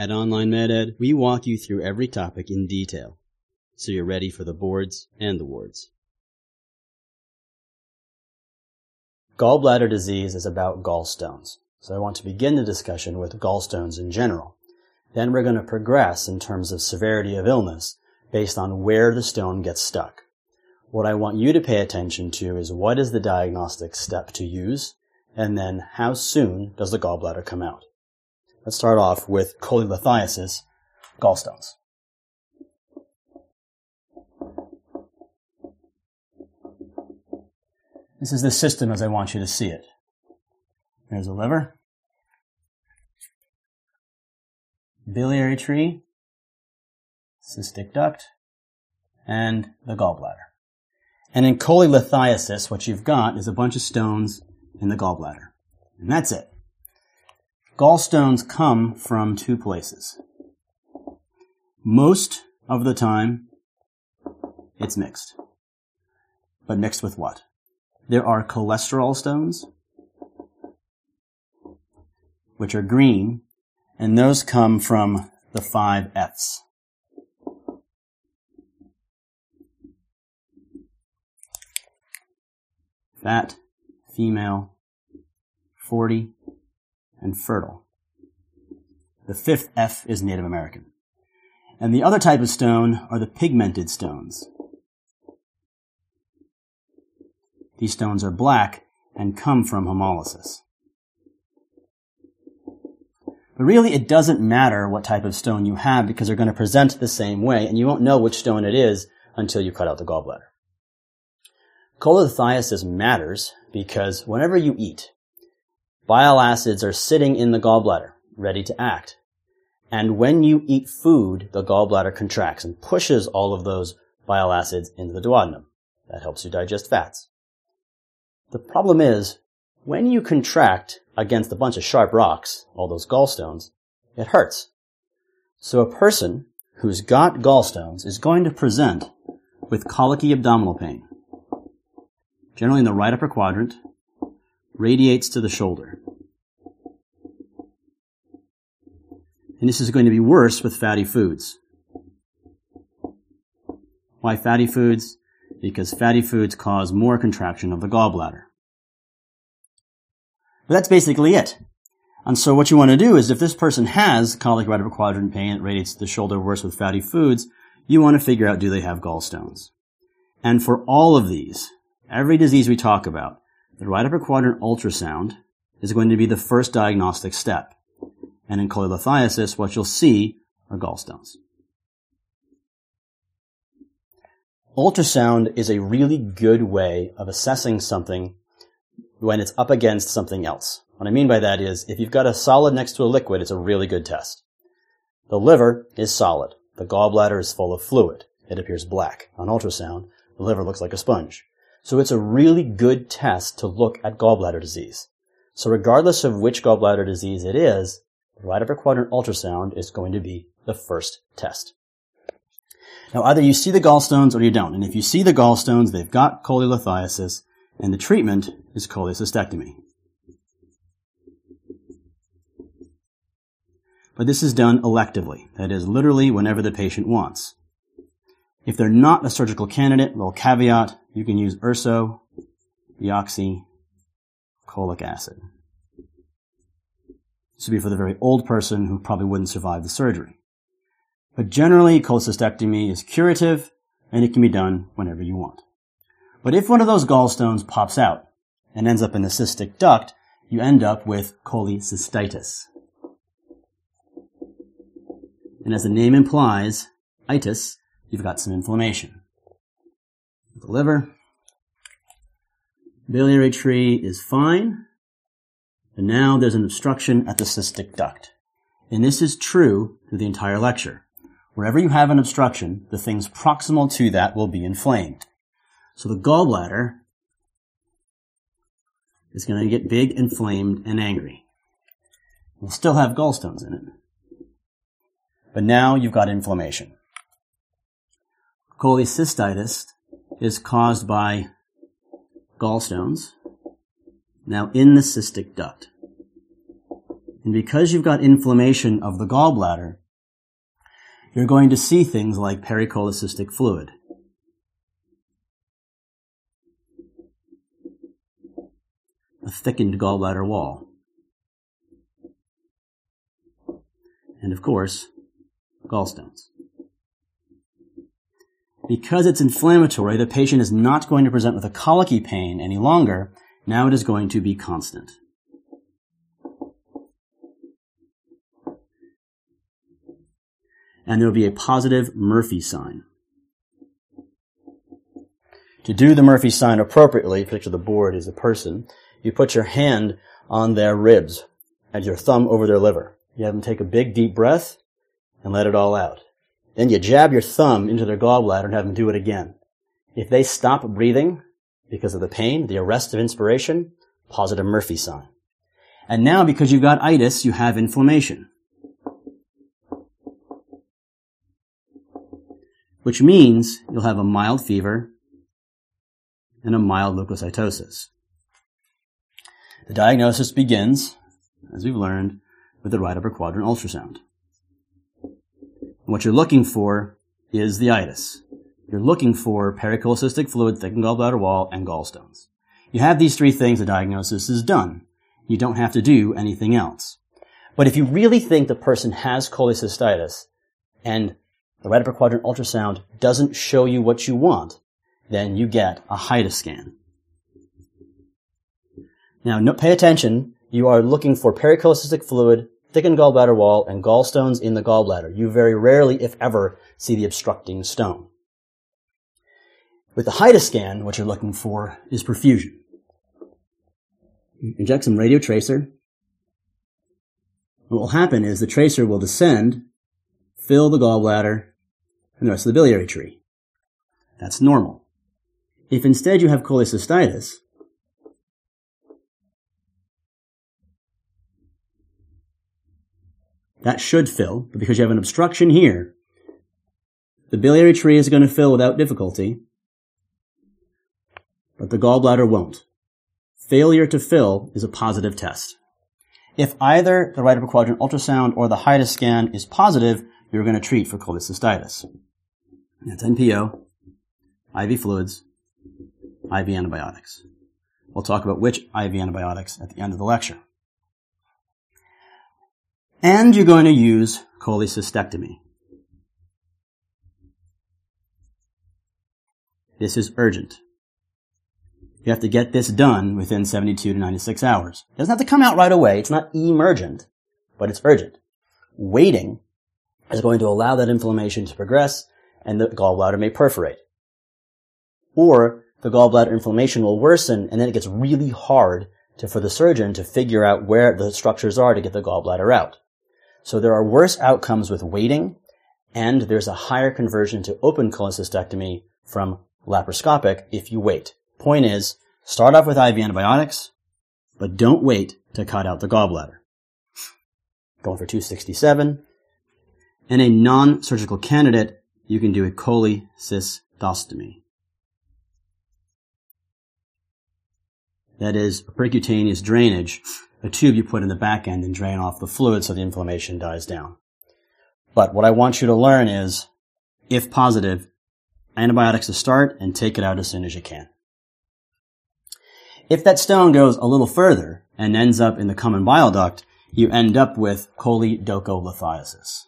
At Online MedEd, we walk you through every topic in detail, so you're ready for the boards and the wards. Gallbladder disease is about gallstones, so I want to begin the discussion with gallstones in general. Then we're going to progress in terms of severity of illness based on where the stone gets stuck. What I want you to pay attention to is what is the diagnostic step to use, and then how soon does the gallbladder come out. Let's start off with cholelithiasis, gallstones. This is the system as I want you to see it. There's the liver, biliary tree, cystic duct, and the gallbladder. And in cholelithiasis, what you've got is a bunch of stones in the gallbladder. And that's it. Gallstones come from two places. Most of the time, it's mixed. But mixed with what? There are cholesterol stones, which are green, and those come from the five F's. Fat, female, 40, and fertile. The fifth F is Native American. And the other type of stone are the pigmented stones. These stones are black and come from hemolysis. But really, it doesn't matter what type of stone you have because they're going to present the same way, and you won't know which stone it is until you cut out the gallbladder. Cholelithiasis matters because whenever you eat, bile acids are sitting in the gallbladder, ready to act. And when you eat food, the gallbladder contracts and pushes all of those bile acids into the duodenum. That helps you digest fats. The problem is, when you contract against a bunch of sharp rocks, all those gallstones, it hurts. So a person who's got gallstones is going to present with colicky abdominal pain generally in the right upper quadrant, radiates to the shoulder. And this is going to be worse with fatty foods. Why fatty foods? Because fatty foods cause more contraction of the gallbladder. But that's basically it. And so what you want to do is if this person has colic right upper quadrant pain, it radiates to the shoulder worse with fatty foods, you want to figure out do they have gallstones. And for all of these, every disease we talk about, the right upper quadrant ultrasound is going to be the first diagnostic step. And in cholelithiasis, what you'll see are gallstones. Ultrasound is a really good way of assessing something when it's up against something else. What I mean by that is, if you've got a solid next to a liquid, it's a really good test. The liver is solid. The gallbladder is full of fluid. It appears black. On ultrasound, the liver looks like a sponge. So it's a really good test to look at gallbladder disease. So regardless of which gallbladder disease it is, the right upper quadrant ultrasound is going to be the first test. Now either you see the gallstones or you don't. And if you see the gallstones, they've got cholelithiasis, and the treatment is cholecystectomy. But this is done electively. That is literally whenever the patient wants. If they're not a surgical candidate, little caveat, you can use urso, deoxycholic acid. This would be for the very old person who probably wouldn't survive the surgery. But generally, cholecystectomy is curative and it can be done whenever you want. But if one of those gallstones pops out and ends up in the cystic duct, you end up with cholecystitis. And as the name implies, itis, you've got some inflammation the liver. Biliary tree is fine. And now there's an obstruction at the cystic duct. And this is true through the entire lecture. Wherever you have an obstruction, the things proximal to that will be inflamed. So the gallbladder is going to get big, inflamed, and angry. We'll still have gallstones in it. But now you've got inflammation. Cholecystitis is caused by gallstones, now in the cystic duct. And because you've got inflammation of the gallbladder, you're going to see things like pericholecystic fluid. A thickened gallbladder wall. And of course, gallstones. Because it's inflammatory, the patient is not going to present with a colicky pain any longer. Now it is going to be constant. And there will be a positive Murphy sign. To do the Murphy sign appropriately, picture the board is a person, you put your hand on their ribs and your thumb over their liver. You have them take a big deep breath and let it all out. Then you jab your thumb into their gallbladder and have them do it again. If they stop breathing because of the pain, the arrest of inspiration, positive Murphy sign. And now because you've got itis, you have inflammation. Which means you'll have a mild fever and a mild leukocytosis. The diagnosis begins, as we've learned, with the right upper quadrant ultrasound. What you're looking for is the itis. You're looking for pericholecystic fluid, thickened gallbladder wall, and gallstones. You have these three things, the diagnosis is done. You don't have to do anything else. But if you really think the person has cholecystitis and the right upper quadrant ultrasound doesn't show you what you want, then you get a HIDA scan. Now, no, pay attention. You are looking for pericholecystic fluid, thickened gallbladder wall, and gallstones in the gallbladder. You very rarely, if ever, see the obstructing stone. With the HIDA scan, what you're looking for is perfusion. inject some radiotracer. What will happen is the tracer will descend, fill the gallbladder, and the rest of the biliary tree. That's normal. If instead you have cholecystitis, That should fill, but because you have an obstruction here, the biliary tree is going to fill without difficulty, but the gallbladder won't. Failure to fill is a positive test. If either the right upper quadrant ultrasound or the HIDA scan is positive, you're going to treat for cholecystitis. That's NPO, IV fluids, IV antibiotics. We'll talk about which IV antibiotics at the end of the lecture. And you're going to use cholecystectomy. This is urgent. You have to get this done within 72 to 96 hours. It doesn't have to come out right away. It's not emergent, but it's urgent. Waiting is going to allow that inflammation to progress and the gallbladder may perforate. Or the gallbladder inflammation will worsen and then it gets really hard to, for the surgeon to figure out where the structures are to get the gallbladder out. So there are worse outcomes with waiting, and there's a higher conversion to open cholecystectomy from laparoscopic if you wait. Point is, start off with IV antibiotics, but don't wait to cut out the gallbladder. Going for 267. And a non-surgical candidate, you can do a cholecystostomy. That is percutaneous drainage a tube you put in the back end and drain off the fluid so the inflammation dies down. But what I want you to learn is, if positive, antibiotics to start and take it out as soon as you can. If that stone goes a little further and ends up in the common bile duct, you end up with choledocholithiasis.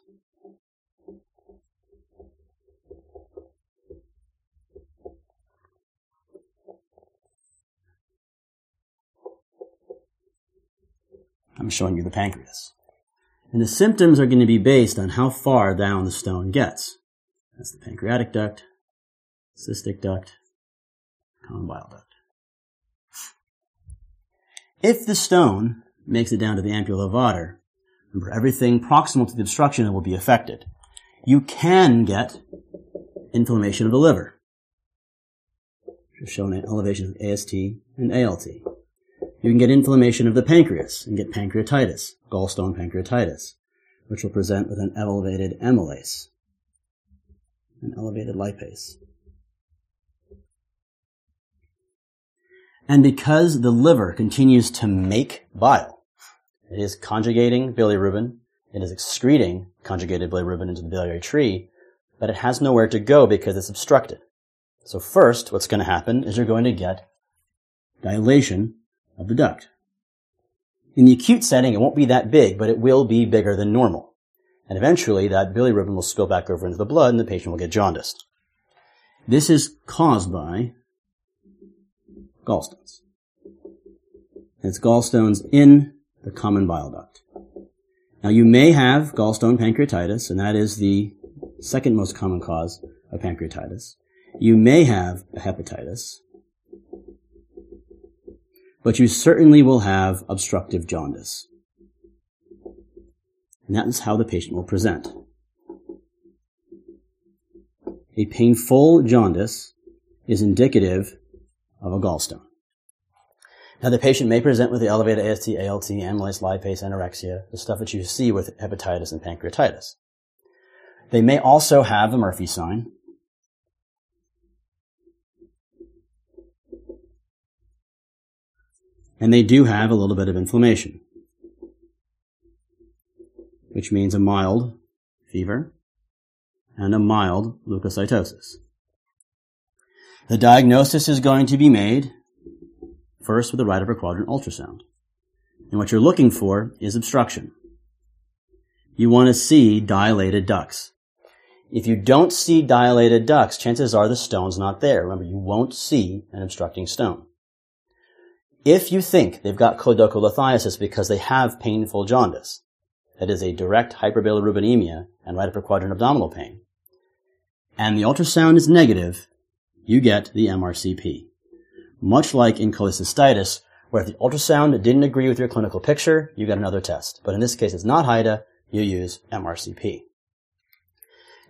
I'm showing you the pancreas. And the symptoms are going to be based on how far down the stone gets. That's the pancreatic duct, cystic duct, common bile duct. If the stone makes it down to the ampulla of Vater, remember everything proximal to the obstruction will be affected. You can get inflammation of the liver. Shown at elevations of AST and ALT. You can get inflammation of the pancreas and get pancreatitis, gallstone pancreatitis, which will present with an elevated amylase, an elevated lipase. And because the liver continues to make bile, It is conjugating bilirubin. It is excreting conjugated bilirubin into the biliary tree, but it has nowhere to go because it's obstructed. So first, what's going to happen is you're going to get dilation of the duct. In the acute setting, it won't be that big, but it will be bigger than normal. And eventually, that bilirubin will spill back over into the blood and the patient will get jaundiced. This is caused by gallstones. It's gallstones in the common bile duct. Now you may have gallstone pancreatitis, and that is the second most common cause of pancreatitis. You may have hepatitis, but you certainly will have obstructive jaundice. And that is how the patient will present. A painful jaundice is indicative of a gallstone. Now, the patient may present with the elevated AST, ALT, amylase, lipase, anorexia, the stuff that you see with hepatitis and pancreatitis. They may also have a Murphy sign. And they do have a little bit of inflammation, which means a mild fever and a mild leukocytosis. The diagnosis is going to be made first with a right upper quadrant ultrasound. And what you're looking for is obstruction. You want to see dilated ducts. If you don't see dilated ducts, chances are the stone's not there. Remember, you won't see an obstructing stone. If you think they've got choledocholithiasis because they have painful jaundice, that is a direct hyperbilirubinemia and right upper quadrant abdominal pain, and the ultrasound is negative, you get the MRCP. Much like in cholecystitis, where if the ultrasound didn't agree with your clinical picture, you get another test. But in this case, it's not HIDA, you use MRCP.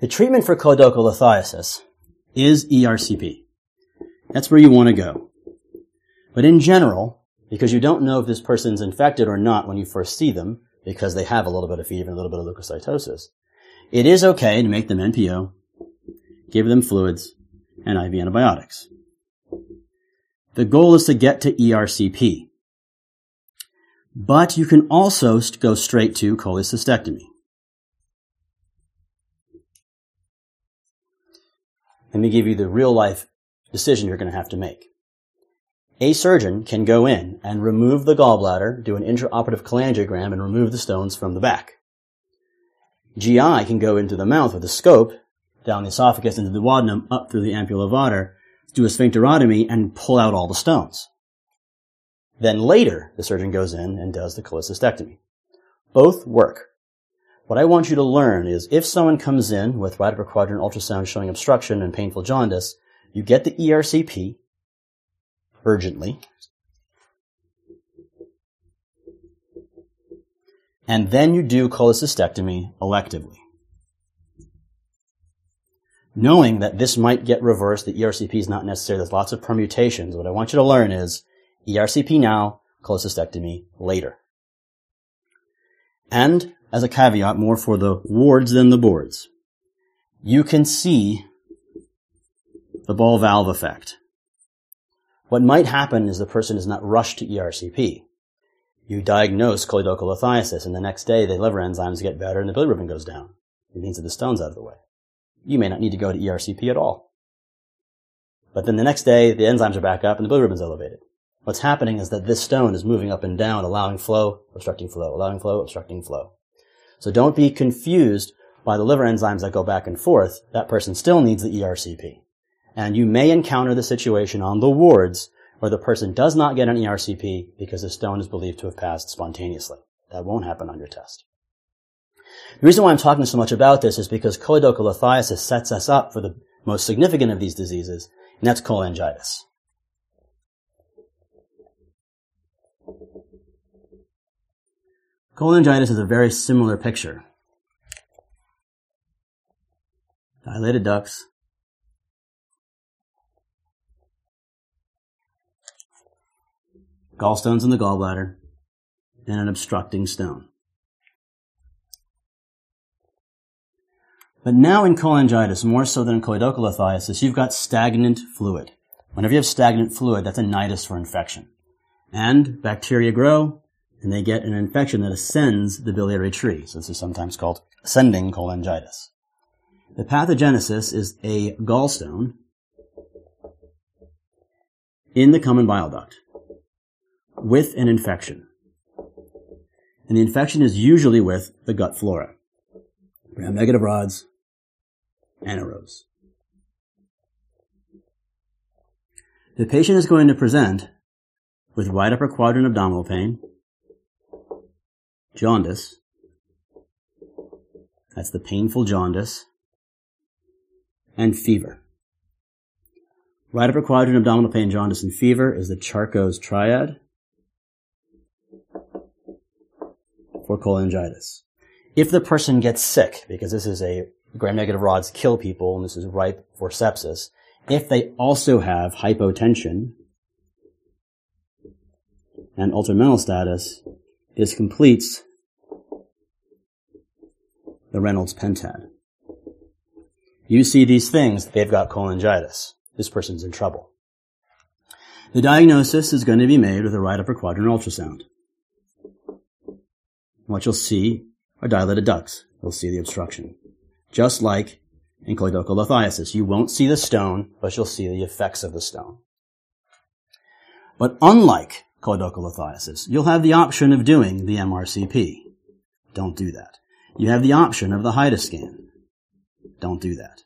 The treatment for choledocholithiasis is ERCP. That's where you want to go. But in general, because you don't know if this person's infected or not when you first see them, because they have a little bit of fever and a little bit of leukocytosis, it is okay to make them NPO, give them fluids, and IV antibiotics. The goal is to get to ERCP. But you can also go straight to cholecystectomy. Let me give you the real life decision you're going to have to make. A surgeon can go in and remove the gallbladder, do an intraoperative cholangiogram, and remove the stones from the back. GI can go into the mouth with a scope, down the esophagus into the duodenum, up through the ampulla of Vater, do a sphincterotomy and pull out all the stones. Then later, the surgeon goes in and does the cholecystectomy. Both work. What I want you to learn is if someone comes in with right upper quadrant ultrasound showing obstruction and painful jaundice, you get the ERCP urgently. And then you do cholecystectomy electively knowing that this might get reversed, the ERCP is not necessary. There's lots of permutations. What I want you to learn is ERCP now, cholecystectomy later. And as a caveat, more for the wards than the boards, you can see the ball valve effect. What might happen is the person is not rushed to ERCP. You diagnose choledocholithiasis, and the next day the liver enzymes get better and the bilirubin goes down. It means that the stone's out of the way you may not need to go to ERCP at all. But then the next day, the enzymes are back up and the bilirubin is elevated. What's happening is that this stone is moving up and down, allowing flow, obstructing flow, allowing flow, obstructing flow. So don't be confused by the liver enzymes that go back and forth. That person still needs the ERCP. And you may encounter the situation on the wards where the person does not get an ERCP because the stone is believed to have passed spontaneously. That won't happen on your test. The reason why I'm talking so much about this is because choledocholithiasis sets us up for the most significant of these diseases, and that's cholangitis. Cholangitis is a very similar picture. Dilated ducts, gallstones in the gallbladder, and an obstructing stone. But now in cholangitis, more so than in choledocholithiasis, you've got stagnant fluid. Whenever you have stagnant fluid, that's a nidus for infection. And bacteria grow, and they get an infection that ascends the biliary tree. So this is sometimes called ascending cholangitis. The pathogenesis is a gallstone in the common bile duct with an infection. And the infection is usually with the gut flora. Gram negative rods, anaerobes. The patient is going to present with right upper quadrant abdominal pain, jaundice, that's the painful jaundice, and fever. Right upper quadrant abdominal pain, jaundice, and fever is the Charcot's triad for cholangitis. If the person gets sick, because this is a gram-negative rods kill people and this is ripe for sepsis, if they also have hypotension and altered mental status, this completes the Reynolds pentad. You see these things, they've got cholangitis. This person's in trouble. The diagnosis is going to be made with a right upper quadrant ultrasound. What you'll see are dilated ducts. You'll see the obstruction. Just like in choledocholithiasis. You won't see the stone, but you'll see the effects of the stone. But unlike choledocholithiasis, you'll have the option of doing the MRCP. Don't do that. You have the option of the HIDA scan. Don't do that.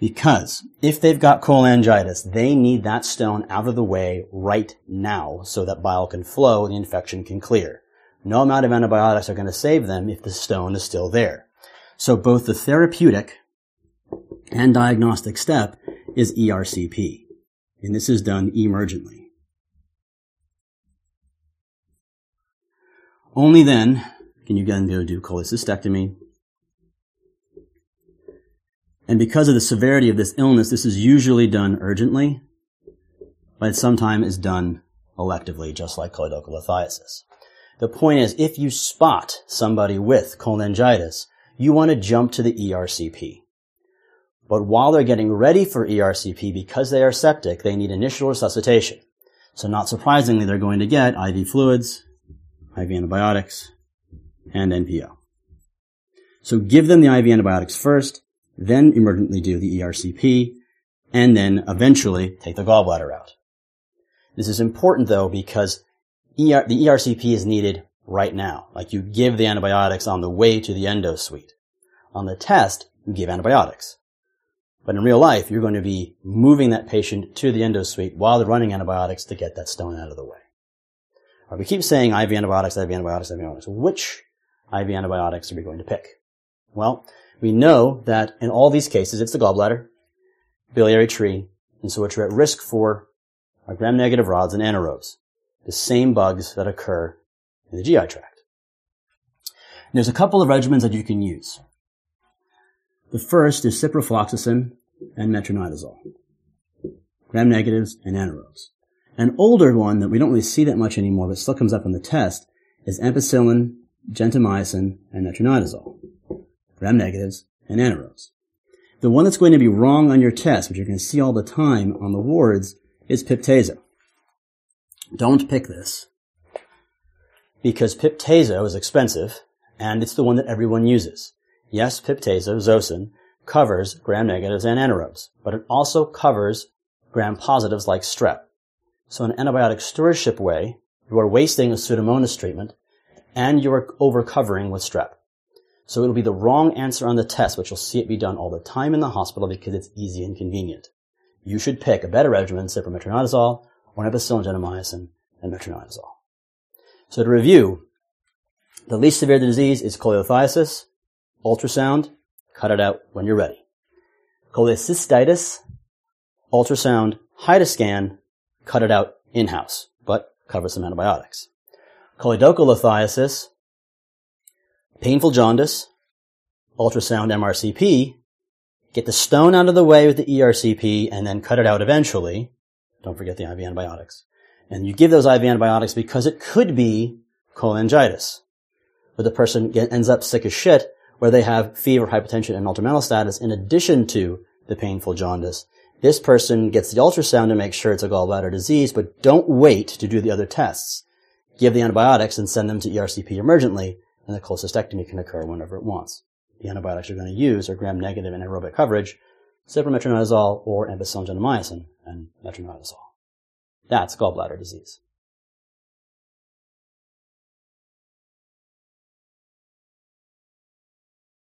Because if they've got cholangitis, they need that stone out of the way right now so that bile can flow and the infection can clear. No amount of antibiotics are going to save them if the stone is still there. So both the therapeutic and diagnostic step is ERCP. And this is done emergently. Only then can you then go do cholecystectomy. And because of the severity of this illness, this is usually done urgently, but sometimes is done electively, just like choledocholithiasis. The point is, if you spot somebody with cholangitis, you want to jump to the ERCP. But while they're getting ready for ERCP, because they are septic, they need initial resuscitation. So not surprisingly, they're going to get IV fluids, IV antibiotics, and NPO. So give them the IV antibiotics first, then emergently do the ERCP, and then eventually take the gallbladder out. This is important though because ER, the ERCP is needed right now. Like you give the antibiotics on the way to the endo suite. On the test, you give antibiotics. But in real life, you're going to be moving that patient to the endo suite while they're running antibiotics to get that stone out of the way. Right, we keep saying IV antibiotics, IV antibiotics, IV antibiotics. Which IV antibiotics are we going to pick? Well, we know that in all these cases, it's the gallbladder, biliary tree, and so which are at risk for are gram-negative rods and anaerobes, the same bugs that occur in the GI tract. And there's a couple of regimens that you can use. The first is ciprofloxacin and metronidazole, gram-negatives and anaerobes. An older one that we don't really see that much anymore, but still comes up in the test, is ampicillin gentamicin, and metronidazole, gram-negatives, and anaerobes. The one that's going to be wrong on your test, which you're going to see all the time on the wards, is piptazo. Don't pick this. Because piptazo is expensive, and it's the one that everyone uses. Yes, piptazo, Zosyn, covers gram-negatives and anaerobes, but it also covers gram-positives like strep. So in an antibiotic stewardship way, you are wasting a Pseudomonas treatment and you're overcovering with strep. So it'll be the wrong answer on the test, but you'll see it be done all the time in the hospital because it's easy and convenient. You should pick a better regimen, ciprometronidazole, or ampicillin gentamicin, and metronidazole. So to review, the least severe of the disease is cholelithiasis, ultrasound, cut it out when you're ready. Cholecystitis, ultrasound, HIDA scan, cut it out in-house, but cover some antibiotics choledocholithiasis, painful jaundice, ultrasound MRCP, get the stone out of the way with the ERCP, and then cut it out eventually. Don't forget the IV antibiotics. And you give those IV antibiotics because it could be cholangitis, where the person get, ends up sick as shit, where they have fever, hypertension, and altered mental status in addition to the painful jaundice. This person gets the ultrasound to make sure it's a gallbladder disease, but don't wait to do the other tests give the antibiotics and send them to ERCP emergently, and the cholecystectomy can occur whenever it wants. The antibiotics you're going to use are gram-negative anaerobic coverage, ciprometronidazole or ampicillin gentamicin and metronidazole. That's gallbladder disease.